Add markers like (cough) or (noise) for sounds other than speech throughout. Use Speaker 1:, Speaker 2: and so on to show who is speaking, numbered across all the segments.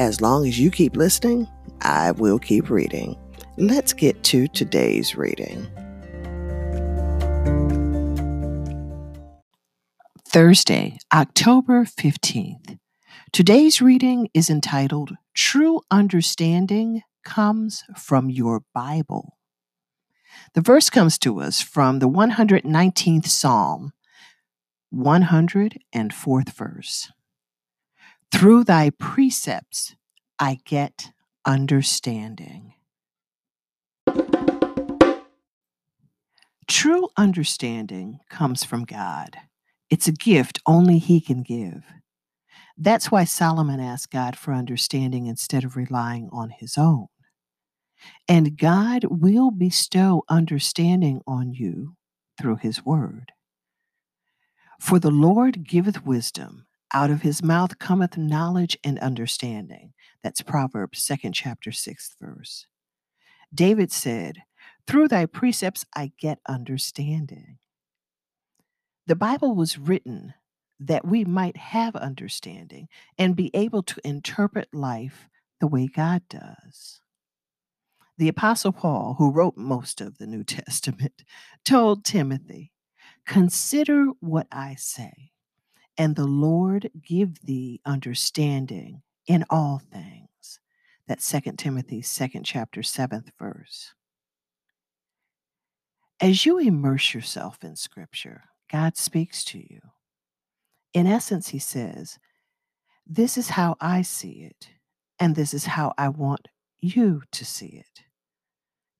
Speaker 1: as long as you keep listening, I will keep reading. Let's get to today's reading. Thursday, October 15th. Today's reading is entitled True Understanding Comes from Your Bible. The verse comes to us from the 119th Psalm, 104th verse. Through thy precepts I get understanding. True understanding comes from God. It's a gift only He can give. That's why Solomon asked God for understanding instead of relying on his own. And God will bestow understanding on you through His word. For the Lord giveth wisdom, out of his mouth cometh knowledge and understanding. That's Proverbs 2nd chapter 6th verse. David said, Through thy precepts I get understanding. The Bible was written that we might have understanding and be able to interpret life the way God does. The Apostle Paul, who wrote most of the New (laughs) Testament, told Timothy, Consider what I say and the Lord give thee understanding in all things. That's 2 Timothy 2nd chapter 7th verse. As you immerse yourself in scripture, God speaks to you. In essence, he says, This is how I see it, and this is how I want you to see it.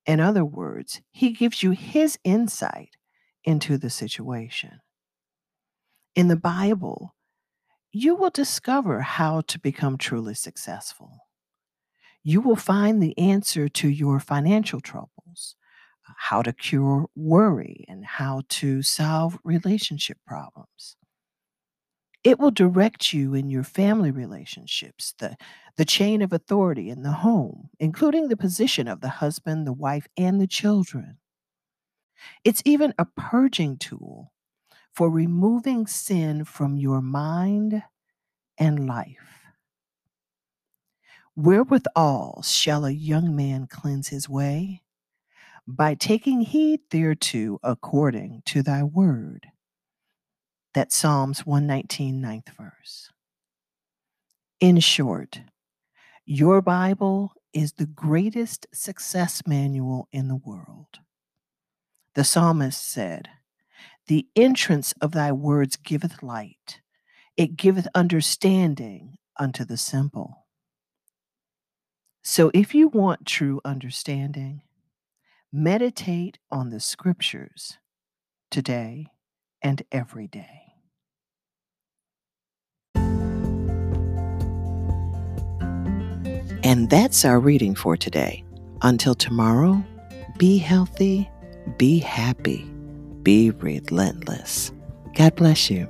Speaker 1: In other words, he gives you his insight into the situation in the Bible, you will discover how to become truly successful. You will find the answer to your financial troubles, uh, how to cure worry, and how to solve relationship problems. It will direct you in your family relationships, the, the chain of authority in the home, including the position of the husband, the wife, and the children. It's even a purging tool for removing sin from your mind and life. Wherewithal shall a young man cleanse his way? By taking heed thereto according to thy word. That's Psalms 119, ninth verse. In short, your Bible is the greatest success manual in the world. The psalmist said, the entrance of thy words giveth light, it giveth understanding unto the simple. So, if you want true understanding, meditate on the scriptures today and every day. And that's our reading for today. Until tomorrow, be healthy, be happy be relentless. God bless you.